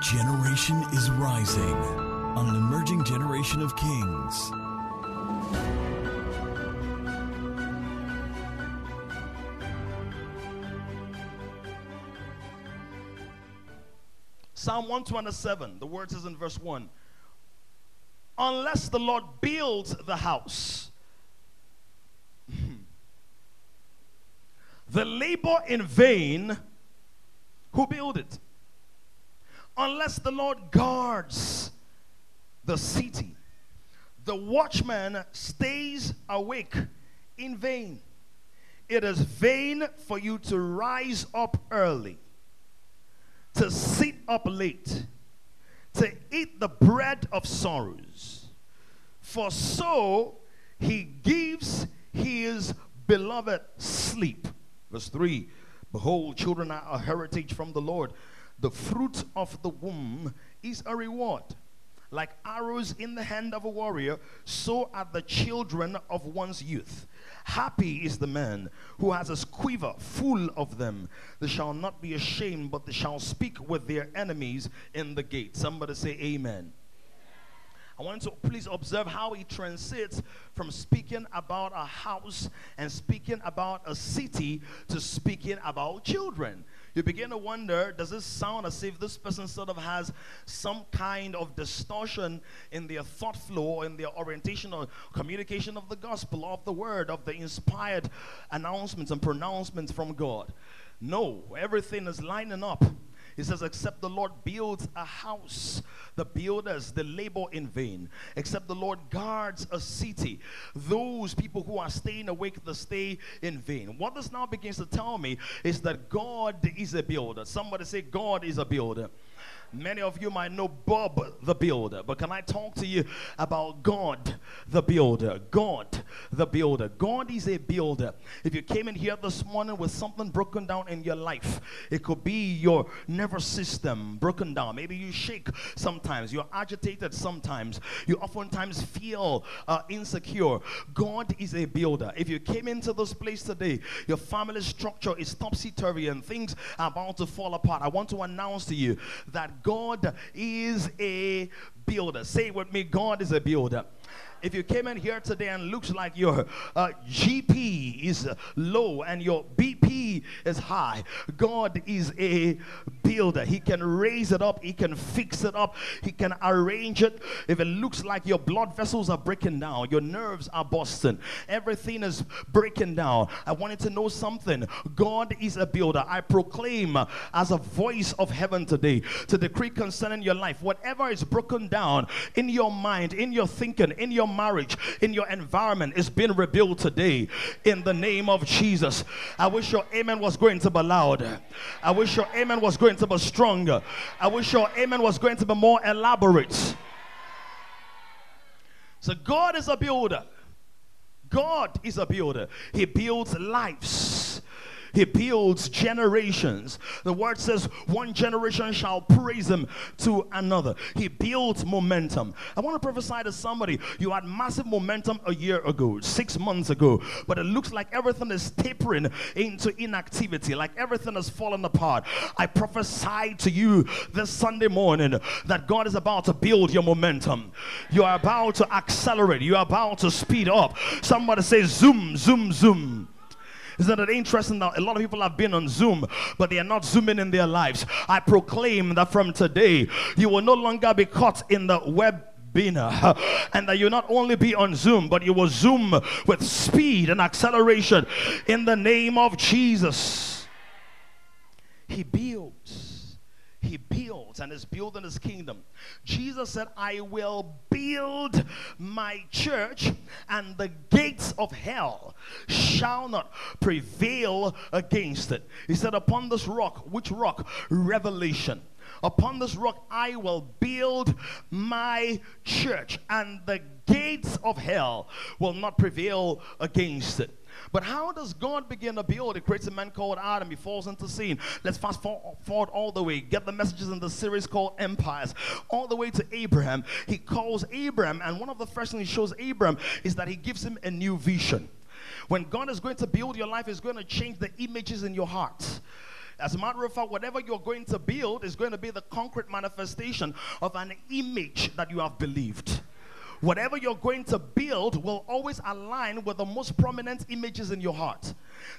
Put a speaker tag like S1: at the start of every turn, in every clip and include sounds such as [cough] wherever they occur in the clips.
S1: Generation is rising on an emerging generation of kings.
S2: Psalm 127, the word says in verse 1 Unless the Lord builds the house, [laughs] the labor in vain who build it. Unless the Lord guards the city, the watchman stays awake in vain. It is vain for you to rise up early to sit up late, to eat the bread of sorrows. For so he gives his beloved sleep. Verse 3 Behold, children are a heritage from the Lord. The fruit of the womb is a reward. Like arrows in the hand of a warrior, so are the children of one's youth. Happy is the man who has a quiver full of them. They shall not be ashamed, but they shall speak with their enemies in the gate. Somebody say, Amen. I want to please observe how he transits from speaking about a house and speaking about a city to speaking about children you begin to wonder does this sound as if this person sort of has some kind of distortion in their thought flow, in their orientation or communication of the gospel, of the word, of the inspired announcements and pronouncements from God? No, everything is lining up. He says, Except the Lord builds a house, the builders, they labor in vain. Except the Lord guards a city, those people who are staying awake, they stay in vain. What this now begins to tell me is that God is a builder. Somebody say, God is a builder. Many of you might know Bob the Builder, but can I talk to you about God the Builder? God the Builder. God is a builder. If you came in here this morning with something broken down in your life, it could be your nervous system broken down. Maybe you shake sometimes, you're agitated sometimes, you oftentimes feel uh, insecure. God is a builder. If you came into this place today, your family structure is topsy turvy and things are about to fall apart. I want to announce to you that God is a builder. Say with me, God is a builder. If you came in here today and looks like your uh, GP is low and your BP is high, God is a builder. He can raise it up, He can fix it up, He can arrange it. If it looks like your blood vessels are breaking down, your nerves are busting, everything is breaking down. I wanted to know something. God is a builder. I proclaim as a voice of heaven today to decree concerning your life whatever is broken down in your mind, in your thinking, in your marriage, in your environment is being rebuilt today in the name of Jesus. I wish your amen was going to be loud. I wish your amen was going to be stronger. I wish your amen was going to be more elaborate. So, God is a builder. God is a builder. He builds lives. He builds generations. The word says, one generation shall praise him to another. He builds momentum. I want to prophesy to somebody you had massive momentum a year ago, six months ago, but it looks like everything is tapering into inactivity, like everything has fallen apart. I prophesy to you this Sunday morning that God is about to build your momentum. You are about to accelerate, you are about to speed up. Somebody say, Zoom, zoom, zoom. Isn't it interesting that a lot of people have been on Zoom, but they are not zooming in their lives? I proclaim that from today, you will no longer be caught in the web [laughs] and that you not only be on Zoom, but you will Zoom with speed and acceleration in the name of Jesus. He builds he builds and is building his kingdom. Jesus said, I will build my church, and the gates of hell shall not prevail against it. He said, Upon this rock, which rock? Revelation. Upon this rock I will build my church, and the gates of hell will not prevail against it. But how does God begin to build? He creates a man called Adam. He falls into sin. Let's fast forward all the way. Get the messages in the series called Empires. All the way to Abraham. He calls Abraham, and one of the first things he shows Abraham is that he gives him a new vision. When God is going to build your life, He's going to change the images in your heart. As a matter of fact, whatever you're going to build is going to be the concrete manifestation of an image that you have believed. Whatever you're going to build will always align with the most prominent images in your heart.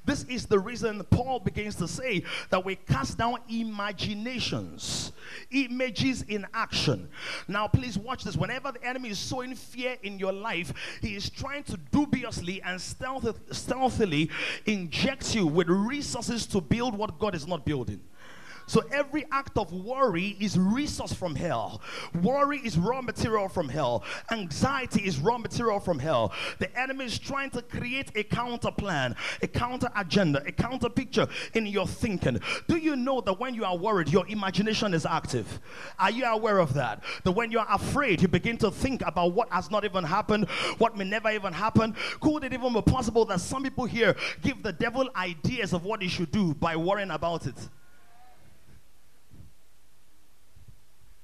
S2: This is the reason Paul begins to say that we cast down imaginations, images in action. Now, please watch this. Whenever the enemy is sowing fear in your life, he is trying to dubiously and stealth- stealthily inject you with resources to build what God is not building. So every act of worry is resource from hell. Worry is raw material from hell. Anxiety is raw material from hell. The enemy is trying to create a counter plan, a counter agenda, a counter picture in your thinking. Do you know that when you are worried, your imagination is active? Are you aware of that? That when you are afraid, you begin to think about what has not even happened, what may never even happen. Could it even be possible that some people here give the devil ideas of what he should do by worrying about it?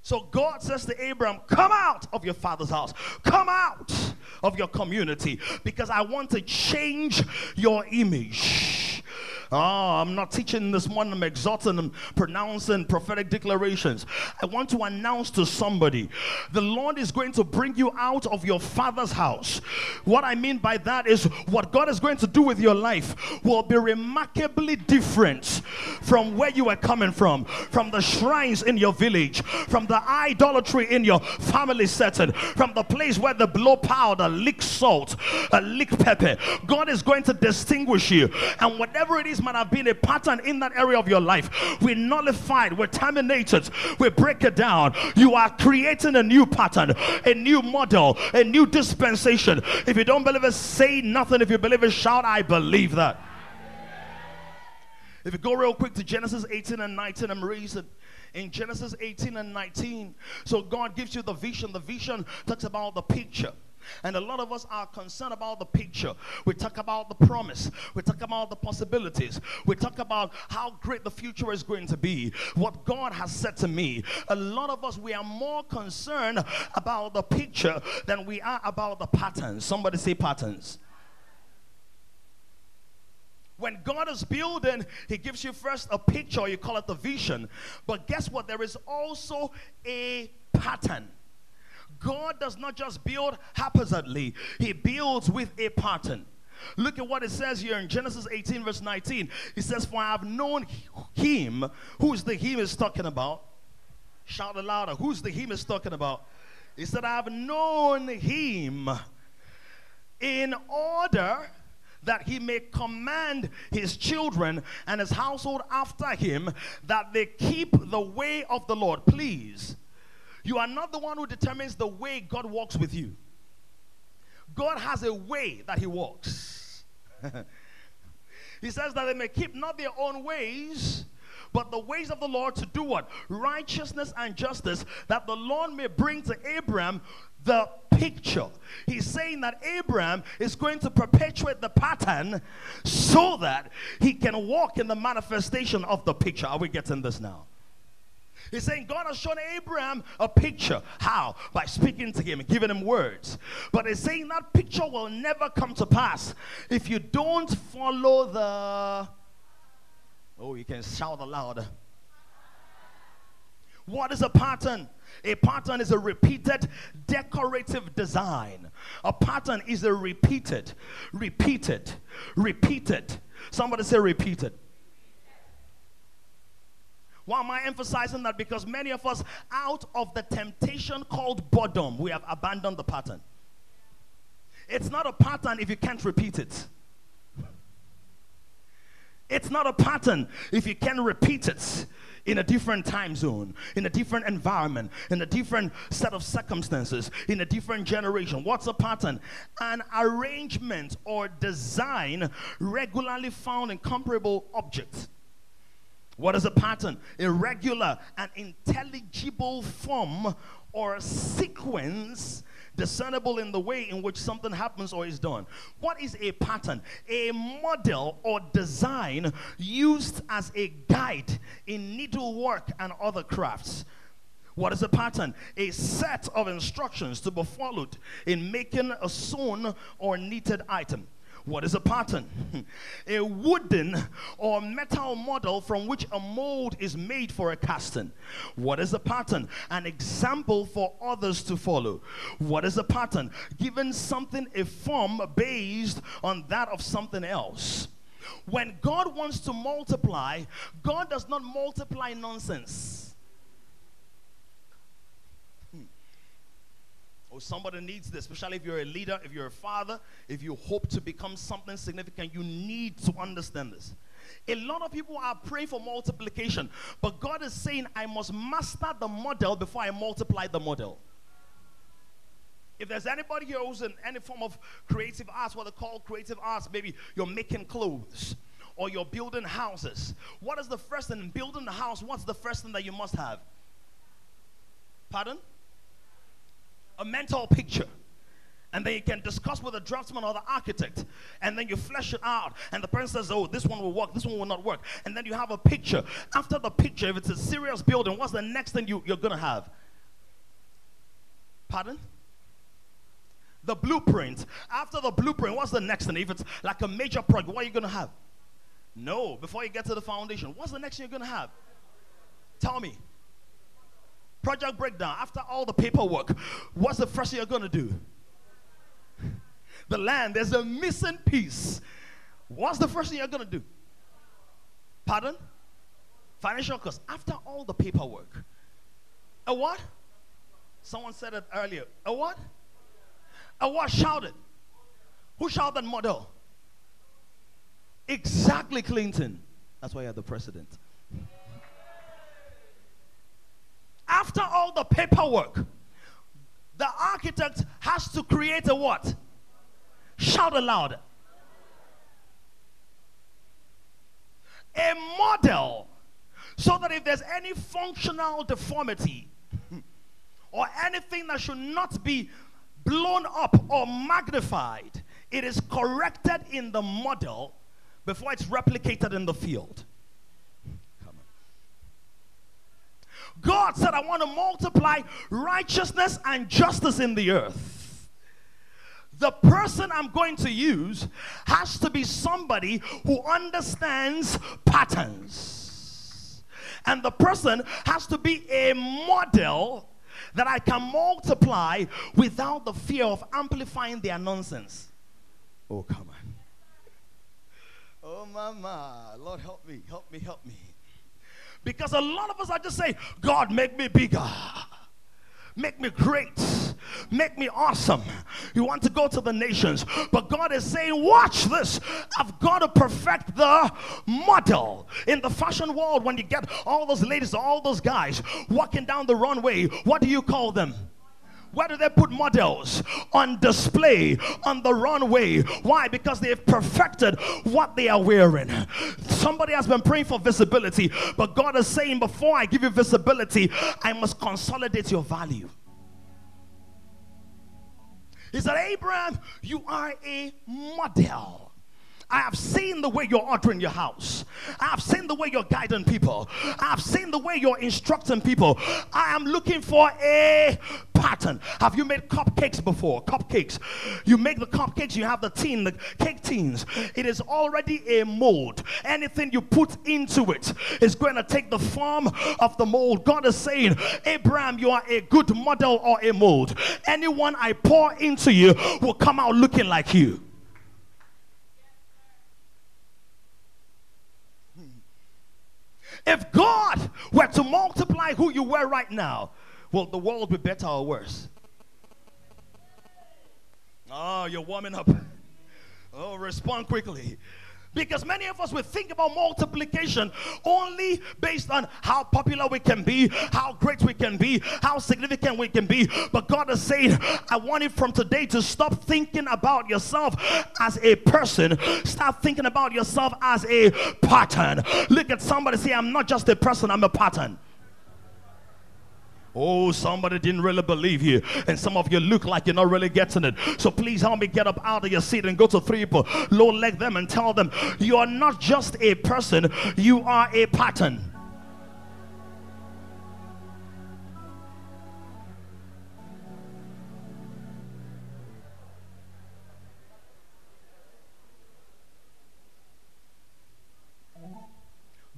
S2: So God says to Abraham, Come out of your father's house, come out of your community, because I want to change your image. Oh, I'm not teaching this morning, I'm exhorting and pronouncing prophetic declarations. I want to announce to somebody the Lord is going to bring you out of your father's house. What I mean by that is what God is going to do with your life will be remarkably different from where you were coming from, from the shrines in your village, from the idolatry in your family setting, from the place where the blow powder, lick salt, lick pepper. God is going to distinguish you, and whatever it is might have been a pattern in that area of your life. We nullify it, we terminate it, we break it down. You are creating a new pattern, a new model, a new dispensation. If you don't believe it, say nothing. If you believe it, shout, I believe that. If you go real quick to Genesis 18 and 19, I'm reading in Genesis 18 and 19. So God gives you the vision. The vision talks about the picture. And a lot of us are concerned about the picture. We talk about the promise. We talk about the possibilities. We talk about how great the future is going to be. What God has said to me. A lot of us, we are more concerned about the picture than we are about the patterns. Somebody say patterns. When God is building, He gives you first a picture, you call it the vision. But guess what? There is also a pattern. God does not just build haphazardly, He builds with a pattern. Look at what it says here in Genesis 18, verse 19. It says, For I have known him. Who's the him is talking about? Shout it louder. Who's the him is talking about? He said, I have known him in order that he may command his children and his household after him that they keep the way of the Lord. Please you are not the one who determines the way God walks with you. God has a way that He walks. [laughs] he says that they may keep not their own ways, but the ways of the Lord to do what? Righteousness and justice, that the Lord may bring to Abraham the picture. He's saying that Abraham is going to perpetuate the pattern so that he can walk in the manifestation of the picture. Are we getting this now? He's saying God has shown Abraham a picture. How? By speaking to him, giving him words. But he's saying that picture will never come to pass if you don't follow the. Oh, you can shout aloud. What is a pattern? A pattern is a repeated decorative design. A pattern is a repeated, repeated, repeated. Somebody say repeated. Why am I emphasizing that? Because many of us, out of the temptation called boredom, we have abandoned the pattern. It's not a pattern if you can't repeat it. It's not a pattern if you can repeat it in a different time zone, in a different environment, in a different set of circumstances, in a different generation. What's a pattern? An arrangement or design regularly found in comparable objects. What is a pattern? A regular and intelligible form or sequence discernible in the way in which something happens or is done. What is a pattern? A model or design used as a guide in needlework and other crafts. What is a pattern? A set of instructions to be followed in making a sewn or knitted item. What is a pattern? [laughs] a wooden or metal model from which a mold is made for a casting. What is a pattern? An example for others to follow. What is a pattern? Giving something a form based on that of something else. When God wants to multiply, God does not multiply nonsense. Or somebody needs this, especially if you're a leader, if you're a father, if you hope to become something significant, you need to understand this. A lot of people are praying for multiplication, but God is saying, I must master the model before I multiply the model. If there's anybody here who's in any form of creative arts, what they call creative arts, maybe you're making clothes or you're building houses. What is the first thing building a house? What's the first thing that you must have? Pardon? A mental picture. And then you can discuss with the draftsman or the architect. And then you flesh it out. And the person says, oh, this one will work, this one will not work. And then you have a picture. After the picture, if it's a serious building, what's the next thing you, you're to have? Pardon? The blueprint. After the blueprint, what's the next thing? If it's like a major project, what are you to have? No, before you get to the foundation, what's the next thing you're to have? Tell me project breakdown, after all the paperwork, what's the first thing you're going to do? The land, there's a missing piece. What's the first thing you're going to do? Pardon? Financial cost. After all the paperwork. A what? Someone said it earlier. A what? A what shouted? Who shouted model? Exactly Clinton. That's why you're the president. After all the paperwork, the architect has to create a what? Shout aloud. A model so that if there's any functional deformity or anything that should not be blown up or magnified, it is corrected in the model before it's replicated in the field. God said, I want to multiply righteousness and justice in the earth. The person I'm going to use has to be somebody who understands patterns. And the person has to be a model that I can multiply without the fear of amplifying their nonsense. Oh, come on. Oh, mama. Lord, help me, help me, help me. Because a lot of us are just saying, God, make me bigger. Make me great. Make me awesome. You want to go to the nations. But God is saying, Watch this. I've got to perfect the model. In the fashion world, when you get all those ladies, all those guys walking down the runway, what do you call them? Where do they put models? On display on the runway. Why? Because they've perfected what they are wearing. Somebody has been praying for visibility, but God is saying, before I give you visibility, I must consolidate your value. He said, Abraham, you are a model. I have seen the way you're ordering your house. I have seen the way you're guiding people. I have seen the way you're instructing people. I am looking for a pattern. Have you made cupcakes before? Cupcakes. You make the cupcakes, you have the tin, the cake tins. It is already a mold. Anything you put into it is going to take the form of the mold. God is saying, Abraham, you are a good model or a mold. Anyone I pour into you will come out looking like you. If God were to multiply who you were right now, will the world be better or worse? Oh, you're warming up. Oh, respond quickly. Because many of us will think about multiplication only based on how popular we can be, how great we can be, how significant we can be. But God is saying, I want you from today to stop thinking about yourself as a person, start thinking about yourself as a pattern. Look at somebody say, I'm not just a person, I'm a pattern. Oh, somebody didn't really believe you. And some of you look like you're not really getting it. So please help me get up out of your seat and go to three people. Lord, leg them and tell them, you are not just a person, you are a pattern.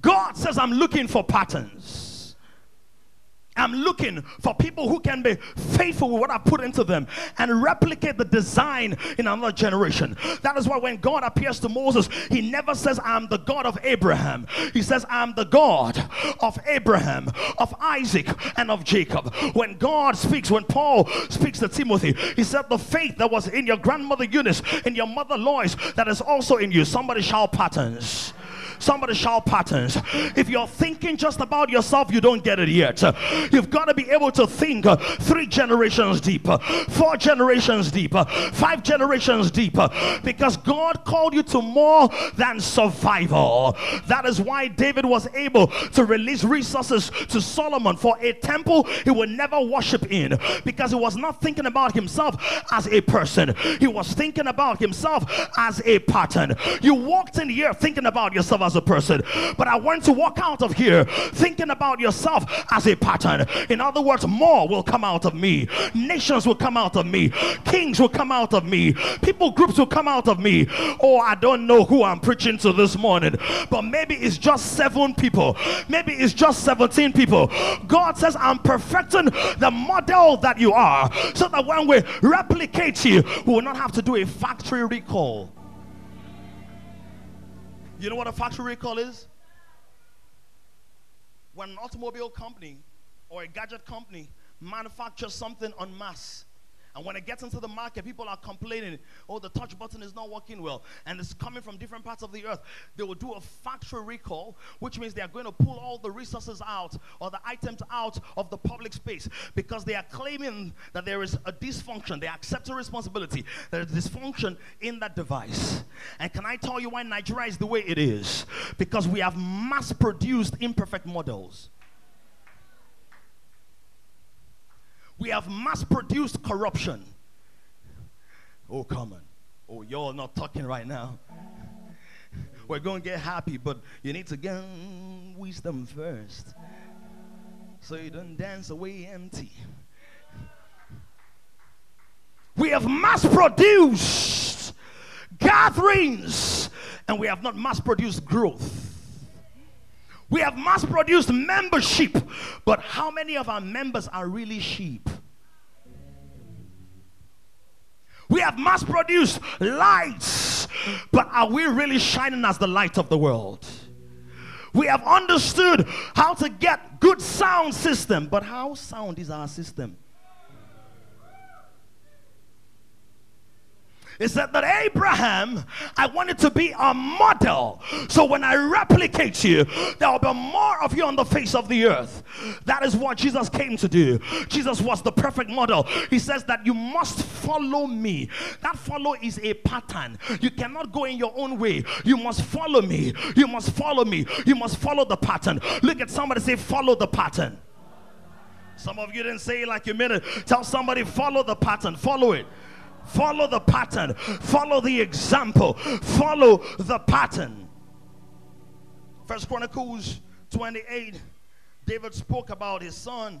S2: God says, I'm looking for patterns. I'm looking for people who can be faithful with what I put into them and replicate the design in another generation. That is why when God appears to Moses, he never says, I'm the God of Abraham. He says, I'm the God of Abraham, of Isaac, and of Jacob. When God speaks, when Paul speaks to Timothy, he said, The faith that was in your grandmother Eunice, in your mother Lois, that is also in you. Somebody shout patterns. Somebody shout patterns. If you're thinking just about yourself, you don't get it yet. You've got to be able to think three generations deeper, four generations deeper, five generations deeper, because God called you to more than survival. That is why David was able to release resources to Solomon for a temple he would never worship in because he was not thinking about himself as a person, he was thinking about himself as a pattern. You walked in here thinking about yourself as a person. But I want to walk out of here thinking about yourself as a pattern. In other words, more will come out of me. Nations will come out of me. Kings will come out of me. People groups will come out of me. Oh, I don't know who I'm preaching to this morning, but maybe it's just seven people. Maybe it's just 17 people. God says, I'm perfecting the model that you are so that when we replicate you, we will not have to do a factory recall. You know what a factory recall is? When an automobile company or a gadget company manufactures something en masse and when it gets into the market, people are complaining, oh, the touch button is not working well, and it's coming from different parts of the earth. They will do a factory recall, which means they are going to pull all the resources out or the items out of the public space because they are claiming that there is a dysfunction. They accept a responsibility. There is dysfunction in that device. And can I tell you why Nigeria is the way it is? Because we have mass produced imperfect models. We have mass produced corruption. Oh, come on. Oh, y'all not talking right now. We're going to get happy, but you need to get wisdom first. So you don't dance away empty. We have mass produced gatherings and we have not mass produced growth. We have mass produced membership, but how many of our members are really sheep? We have mass produced lights, but are we really shining as the light of the world? We have understood how to get good sound system, but how sound is our system? It said that Abraham, I wanted to be a model. So when I replicate you, there will be more of you on the face of the earth. That is what Jesus came to do. Jesus was the perfect model. He says that you must follow me. That follow is a pattern. You cannot go in your own way. You must follow me. You must follow me. You must follow the pattern. Look at somebody say, follow the pattern. Some of you didn't say it like you meant it. Tell somebody, follow the pattern. Follow it. Follow the pattern. Follow the example. Follow the pattern. First Chronicles 28, David spoke about his son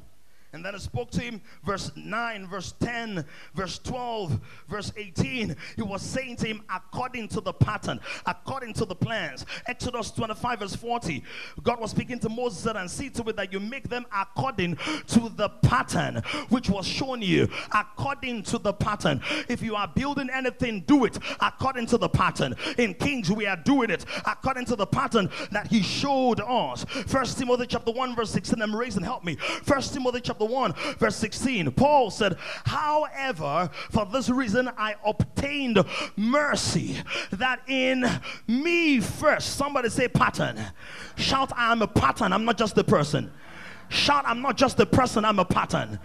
S2: and then I spoke to him, verse 9, verse 10, verse 12, verse 18. He was saying to him, according to the pattern, according to the plans. Exodus 25, verse 40. God was speaking to Moses and see to it that you make them according to the pattern which was shown you. According to the pattern. If you are building anything, do it according to the pattern. In Kings, we are doing it according to the pattern that he showed us. First Timothy chapter 1, verse 16. I'm raising, help me. First Timothy chapter chapter 1, verse 16. Paul said, However, for this reason I obtained mercy that in me first, somebody say pattern. Shout, I am a pattern, I'm not just a person. Shout, I'm not just a person, I'm a pattern.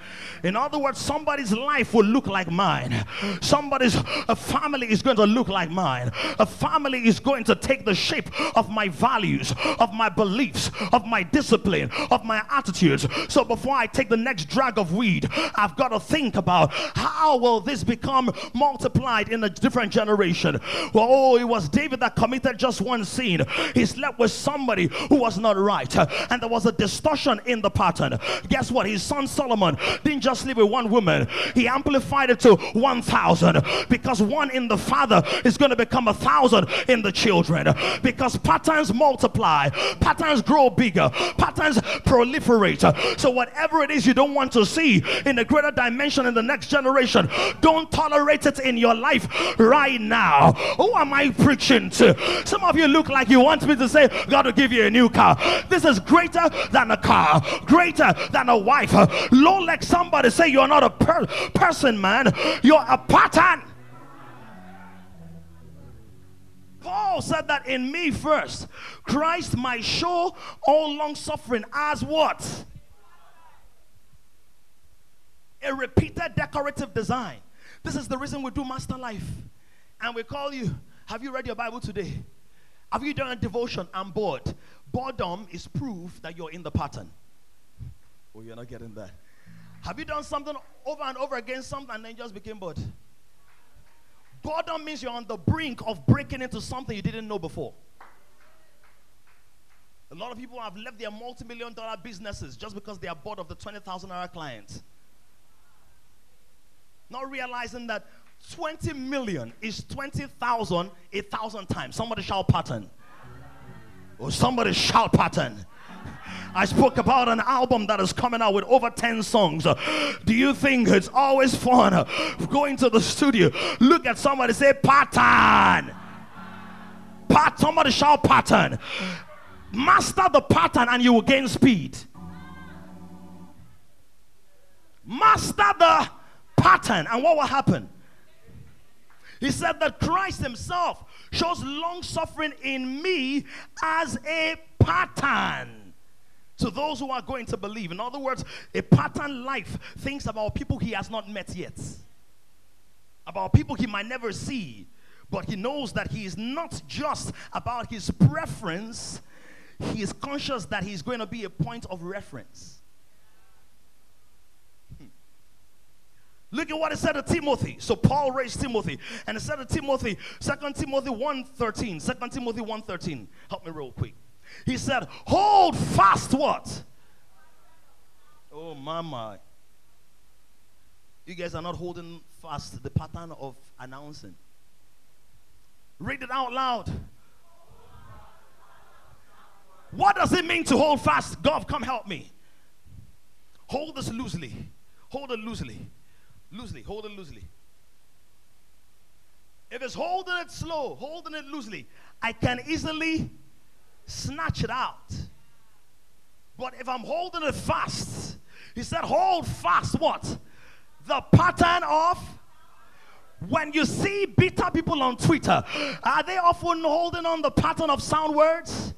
S2: In other words, somebody's life will look like mine. Somebody's a family is going to look like mine. A family is going to take the shape of my values, of my beliefs, of my discipline, of my attitudes. So before I take the next drag of weed, I've got to think about how will this become multiplied in a different generation. Well, oh, it was David that committed just one sin. He slept with somebody who was not right, and there was a distortion in the pattern. Guess what? His son Solomon didn't just live with one woman, he amplified it to 1,000 because one in the father is going to become a thousand in the children because patterns multiply, patterns grow bigger, patterns proliferate. So, whatever it is you don't want to see in a greater dimension in the next generation, don't tolerate it in your life right now. Who am I preaching to? Some of you look like you want me to say, God will give you a new car. This is greater than a car, greater than a wife. Lord, let somebody say, You're not a per- person, man, you're a pattern. Paul said that in me first, Christ might show all long suffering as what? A repeated decorative design. This is the reason we do Master Life. And we call you, have you read your Bible today? Have you done a devotion? I'm bored. Boredom is proof that you're in the pattern. Oh, you're not getting that. Have you done something over and over again, something, and then just became bored? Boredom means you're on the brink of breaking into something you didn't know before. A lot of people have left their multi million dollar businesses just because they are bored of the 20,000 hour clients. Not realizing that 20 million is 20,000 a thousand times. Somebody shout pattern. Or somebody shout pattern. I spoke about an album that is coming out with over 10 songs. Do you think it's always fun uh, going to the studio? Look at somebody say pattern. Pat, somebody shout pattern. Master the pattern and you will gain speed. Master the pattern and what will happen? He said that Christ Himself shows long suffering in me as a pattern to those who are going to believe. In other words, a pattern life thinks about people he has not met yet, about people he might never see, but he knows that he is not just about his preference, he is conscious that he's going to be a point of reference. Hmm. Look at what it said to Timothy. So Paul raised Timothy. And it said to Timothy, 2 Timothy 1.13. 2 Timothy 1.13. Help me real quick. He said, Hold fast what? Oh, mama. You guys are not holding fast the pattern of announcing. Read it out loud. What does it mean to hold fast? God, come help me. Hold this loosely. Hold it loosely. Loosely. Hold it loosely. If it's holding it slow, holding it loosely, I can easily snatch it out. But if I'm holding it fast, he said, hold fast what? The pattern of when you see bitter people on Twitter, are they often holding on the pattern of sound words?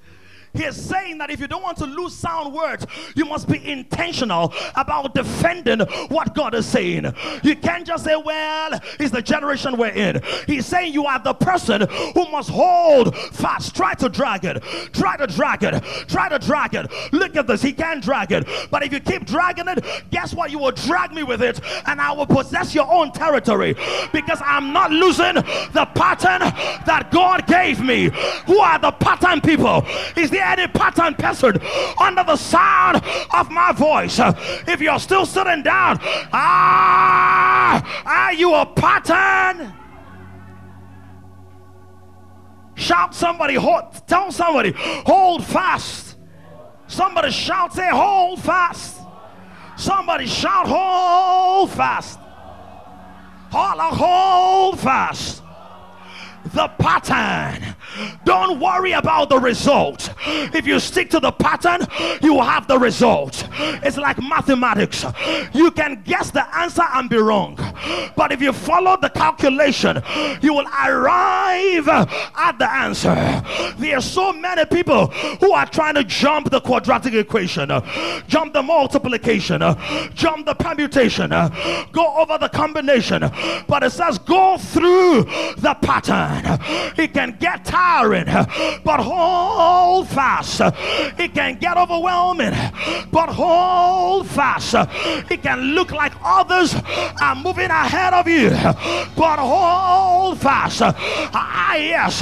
S2: He is saying that if you don't want to lose sound words, you must be intentional about defending what God is saying. You can't just say, Well, it's the generation we're in. He's saying you are the person who must hold fast. Try to drag it. Try to drag it. Try to drag it. Look at this. He can't drag it. But if you keep dragging it, guess what? You will drag me with it, and I will possess your own territory because I'm not losing the pattern that God gave me. Who are the pattern people? Is there any pattern person under the sound of my voice. If you're still sitting down, ah, are you a pattern? Shout somebody, hold, tell somebody, hold fast. Somebody shout, say, hold fast. Somebody shout, hold fast. Holla, hold fast the pattern. Don't worry about the result. If you stick to the pattern, you will have the result. It's like mathematics. You can guess the answer and be wrong. But if you follow the calculation, you will arrive at the answer. There are so many people who are trying to jump the quadratic equation, jump the multiplication, jump the permutation, go over the combination. But it says go through the pattern. It can get tiring, but hold fast. It can get overwhelming, but hold fast. It can look like others are moving ahead of you, but hold fast. Ah, yes.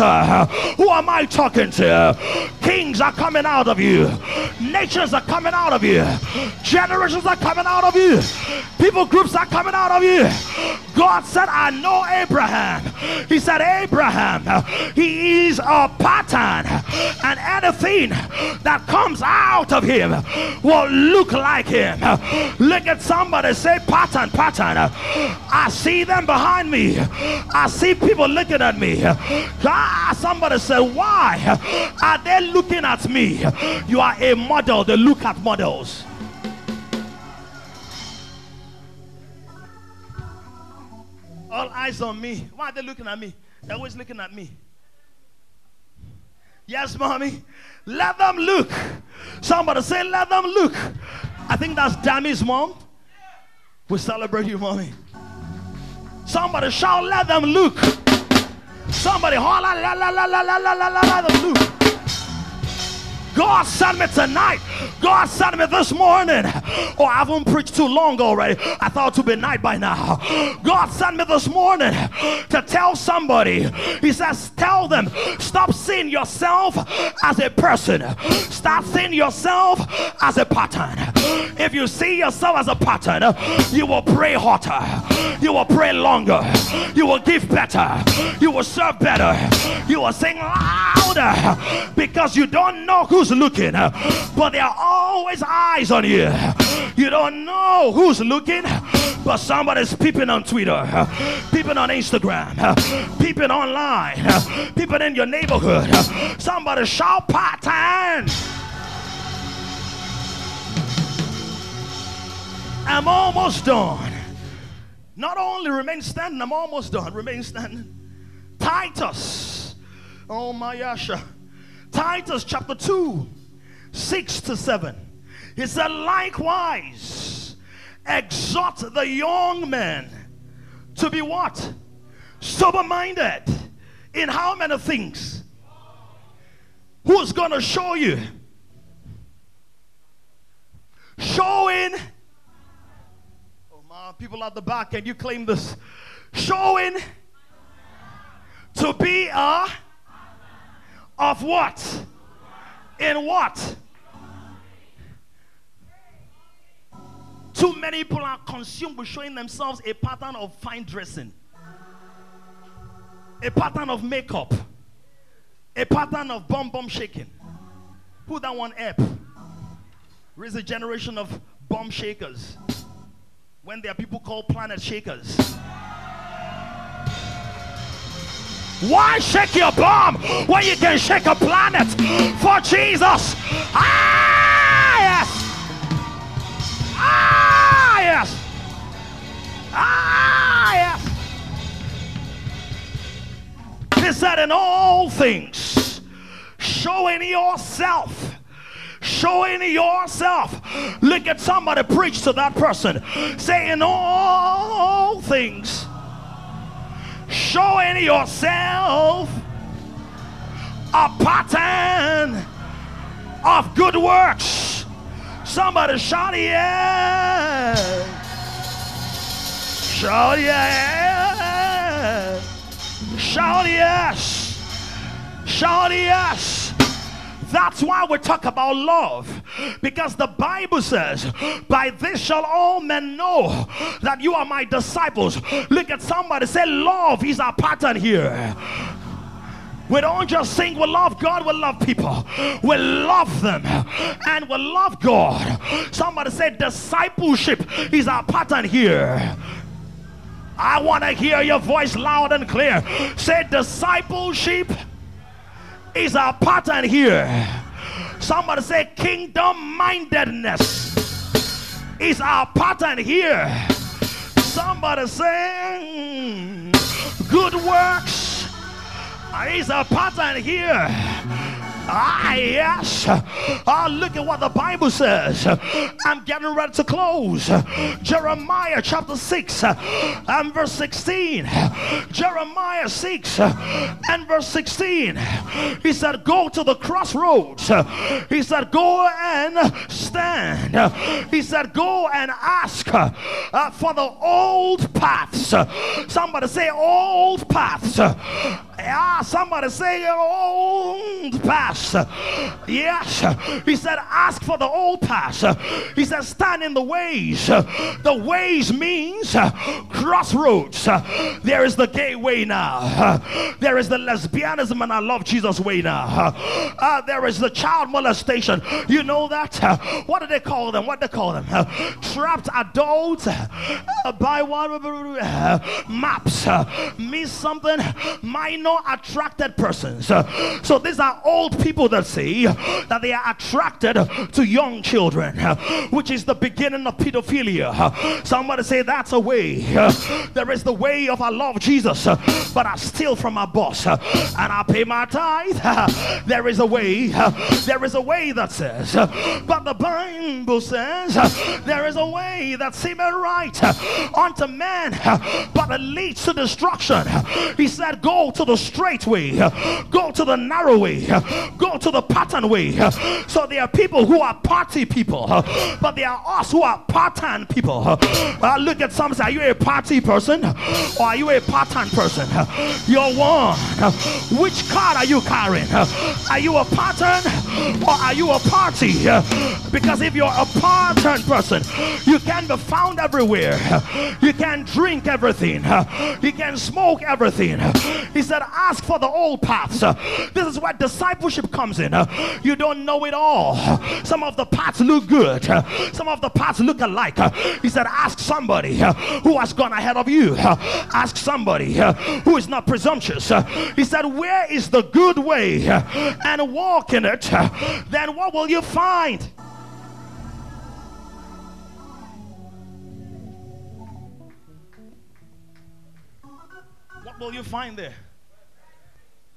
S2: Who am I talking to? Kings are coming out of you, nations are coming out of you, generations are coming out of you, people groups are coming out of you. God said, I know Abraham. He said, Abraham, he is a pattern, and anything that comes out of him will look like him. Look at somebody say, pattern, pattern. I see them behind me. I see people looking at me. Ah, somebody said, Why are they looking at me? You are a model, they look at models. All eyes on me. Why are they looking at me? They're always looking at me. Yes, mommy. Let them look. Somebody say, let them look. I think that's Dammy's mom. We celebrate you, mommy. Somebody shout, let them look. Somebody holler, la la la la la la la la, them look. God sent me tonight. God sent me this morning. Oh, I haven't preached too long already. I thought it would be night by now. God sent me this morning to tell somebody. He says, Tell them, stop seeing yourself as a person. Start seeing yourself as a pattern. If you see yourself as a pattern, you will pray hotter. You will pray longer. You will give better. You will serve better. You will sing louder because you don't know who's looking, but there are always eyes on you. You don't know who's looking, but somebody's peeping on Twitter, peeping on Instagram, peeping online, peeping in your neighborhood. Somebody shout pattern. I'm almost done. Not only remain standing, I'm almost done. Remain standing. Titus. Oh my Yasha. Titus chapter 2, 6 to 7. He said, likewise, exhort the young men to be what? Sober minded. In how many things? Who's gonna show you? Showing. Oh my people at the back, can you claim this? Showing to be a of what? In what? Too many people are consumed with showing themselves a pattern of fine dressing, a pattern of makeup, a pattern of bum bum shaking. Who that one up. Raise a generation of bum shakers. when there are people called Planetshakers. Why shake your bomb when you can shake a planet for Jesus? Ah, yes. Ah, yes. Ah, yes. He said, in all things, showing yourself. Showing yourself. Look at somebody, preach to that person. Say, in all things showing yourself a pattern of good works. Somebody shout yeah. Shout yeah. Shout yes. Shout yes. That's why we talk about love. Because the Bible says, By this shall all men know that you are my disciples. Look at somebody, say, Love is our pattern here. We don't just sing, we love God, we love people. We love them and we love God. Somebody said Discipleship is our pattern here. I want to hear your voice loud and clear. Say, Discipleship is our pattern here. Somebody say kingdom mindedness is our pattern here. Somebody say good works is our pattern here. Ah, yes. Ah, look at what the Bible says. I'm getting ready to close. Jeremiah chapter 6 and verse 16. Jeremiah 6 and verse 16. He said, Go to the crossroads. He said, Go and stand. He said, Go and ask uh, for the old paths. Somebody say, Old paths. Ah, somebody say old paths. Yes. He said, ask for the old paths. He said, stand in the ways. The ways means crossroads. There is the gay way now. There is the lesbianism and I love Jesus way now. Uh, there is the child molestation. You know that? What do they call them? What do they call them? Trapped adults uh, by what? Maps. Means something minor attracted persons. So these are old people that say that they are attracted to young children, which is the beginning of pedophilia. Somebody say that's a way. There is the way of I love Jesus, but I steal from my boss and I pay my tithe. There is a way. There is a way that says, but the Bible says there is a way that seemeth right unto man, but it leads to destruction. He said, Go to the straight way, go to the narrow way, go to the pattern way. So there are people who are party people, but there are us who are pattern people. Uh, look at some say, Are you a party person or are you a pattern person? You're one. Which card are you carrying? Are you a pattern or are you a party? Because if you're a pattern person, you can be found everywhere. You can drink everything. You can smoke everything. He said, Ask for the old paths. This is what discipleship comes in. Uh, you don't know it all. Some of the paths look good, some of the paths look alike. He said, Ask somebody uh, who has gone ahead of you. Ask somebody uh, who is not presumptuous. He said, Where is the good way? And walk in it. Then what will you find? What will you find there?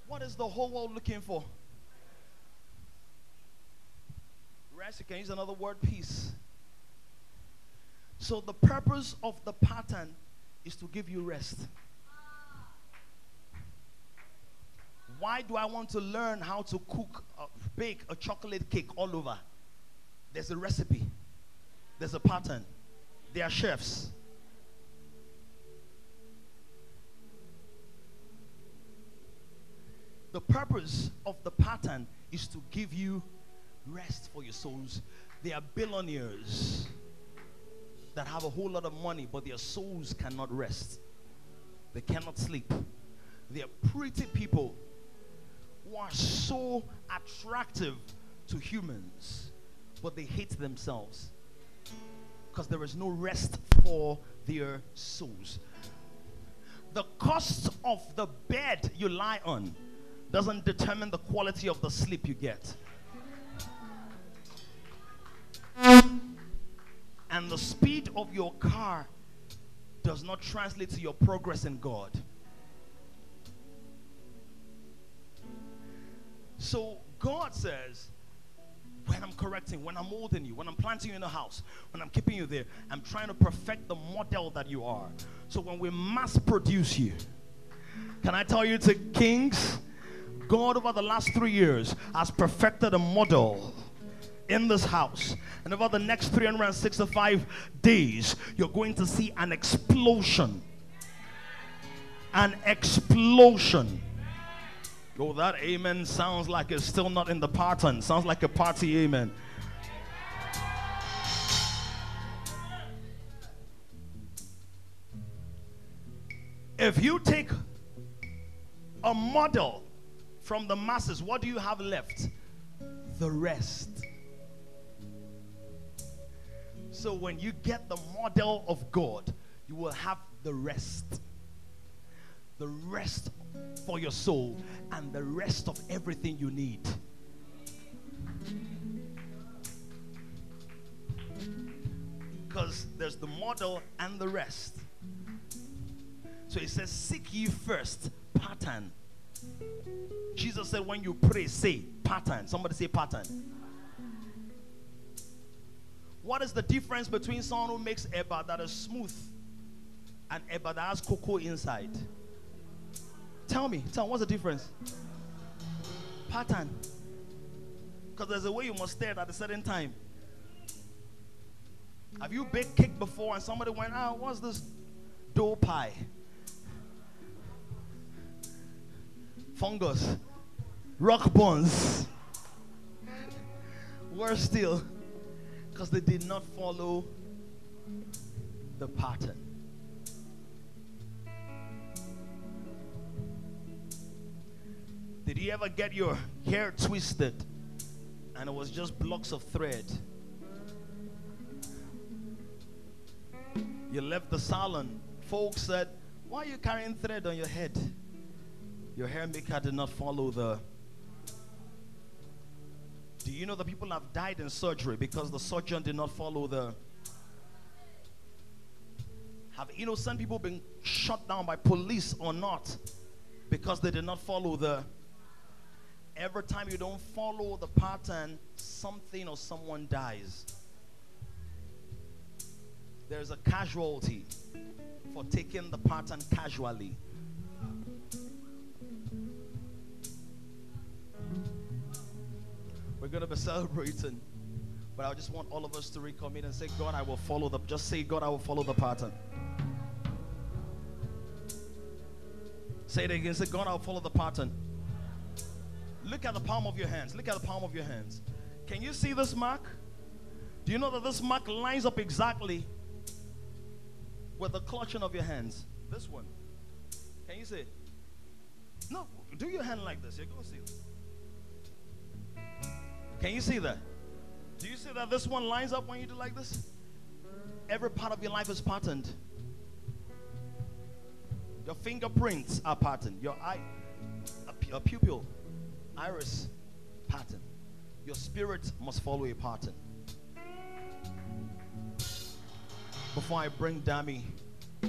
S2: What is the whole world looking for? Rest, you can use another word, peace. So the purpose of the pattern is to give you rest. Why do I want to learn how to cook, uh, bake a chocolate cake all over? There's a recipe, there's a pattern, there are chefs. The purpose of the pattern is to give you rest for your souls. They are billionaires that have a whole lot of money, but their souls cannot rest. They cannot sleep. They are pretty people who are so attractive to humans, but they hate themselves because there is no rest for their souls. The cost of the bed you lie on doesn't determine the quality of the sleep you get. And the speed of your car does not translate to your progress in God. So God says, when I'm correcting, when I'm molding you, when I'm planting you in a house, when I'm keeping you there, I'm trying to perfect the model that you are. So when we mass produce you, can I tell you to kings? God over the last three years has perfected a model in this house. And over the next 365 days, you're going to see an explosion. An explosion. Oh, that amen sounds like it's still not in the pattern. Sounds like a party amen. If you take a model from the masses, what do you have left? The rest. So when you get the model of God, you will have the rest. The rest for your soul and the rest of everything you need. Because there's the model and the rest. So it says, Seek ye first pattern Jesus said, when you pray, say pattern. Somebody say pattern. What is the difference between someone who makes eba that is smooth and eba that has cocoa inside? Tell me, tell me, what's the difference? Pattern. Because there's a way you must stare at a certain time. Have you baked cake before and somebody went, ah, what's this dough pie? Fungus, rock bones, Worse still, because they did not follow the pattern. Did you ever get your hair twisted and it was just blocks of thread? You left the salon. Folks said, Why are you carrying thread on your head? Your hair maker did not follow the. Do you know that people have died in surgery because the surgeon did not follow the. Have innocent people been shot down by police or not because they did not follow the. Every time you don't follow the pattern, something or someone dies. There's a casualty for taking the pattern casually. We're going to be celebrating, but I just want all of us to recommit and say, God, I will follow the. Just say, God, I will follow the pattern. Say it again. Say, God, I'll follow the pattern. Look at the palm of your hands. Look at the palm of your hands. Can you see this mark? Do you know that this mark lines up exactly with the clutching of your hands? This one. Can you see? No, do your hand like this. You're going to see it. Can you see that? Do you see that this one lines up when you do like this? Every part of your life is patterned. Your fingerprints are patterned. Your eye, a pupil iris pattern. Your spirit must follow a pattern. Before I bring Dami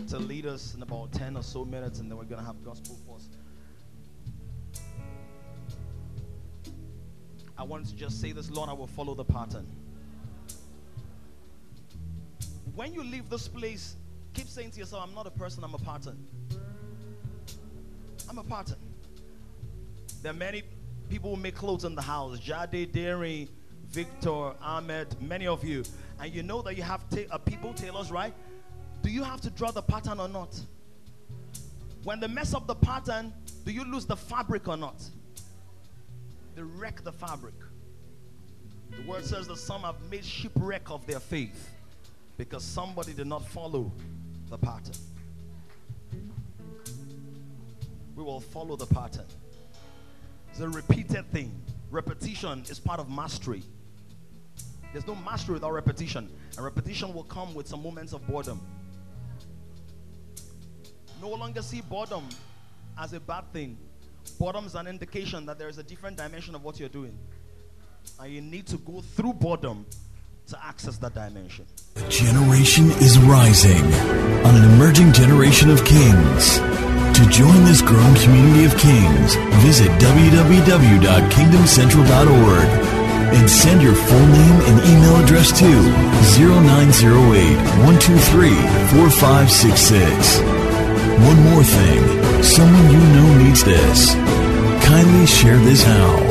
S2: to lead us in about 10 or so minutes, and then we're going to have gospel first. I wanted to just say this, Lord, I will follow the pattern. When you leave this place, keep saying to yourself, I'm not a person, I'm a pattern. I'm a pattern. There are many people who make clothes in the house Jade, Derry, Victor, Ahmed, many of you. And you know that you have ta- uh, people, tailors, right? Do you have to draw the pattern or not? When they mess up the pattern, do you lose the fabric or not? They wreck the fabric. The word says that some have made shipwreck of their faith because somebody did not follow the pattern. We will follow the pattern. It's a repeated thing. Repetition is part of mastery. There's no mastery without repetition. And repetition will come with some moments of boredom. No longer see boredom as a bad thing. Boredom is an indication that there is a different dimension of what you're doing. And you need to go through boredom to access that dimension.
S1: A generation is rising on an emerging generation of kings. To join this growing community of kings, visit www.kingdomcentral.org and send your full name and email address to 0908 123 4566. One more thing someone you know needs this. Kindly share this how.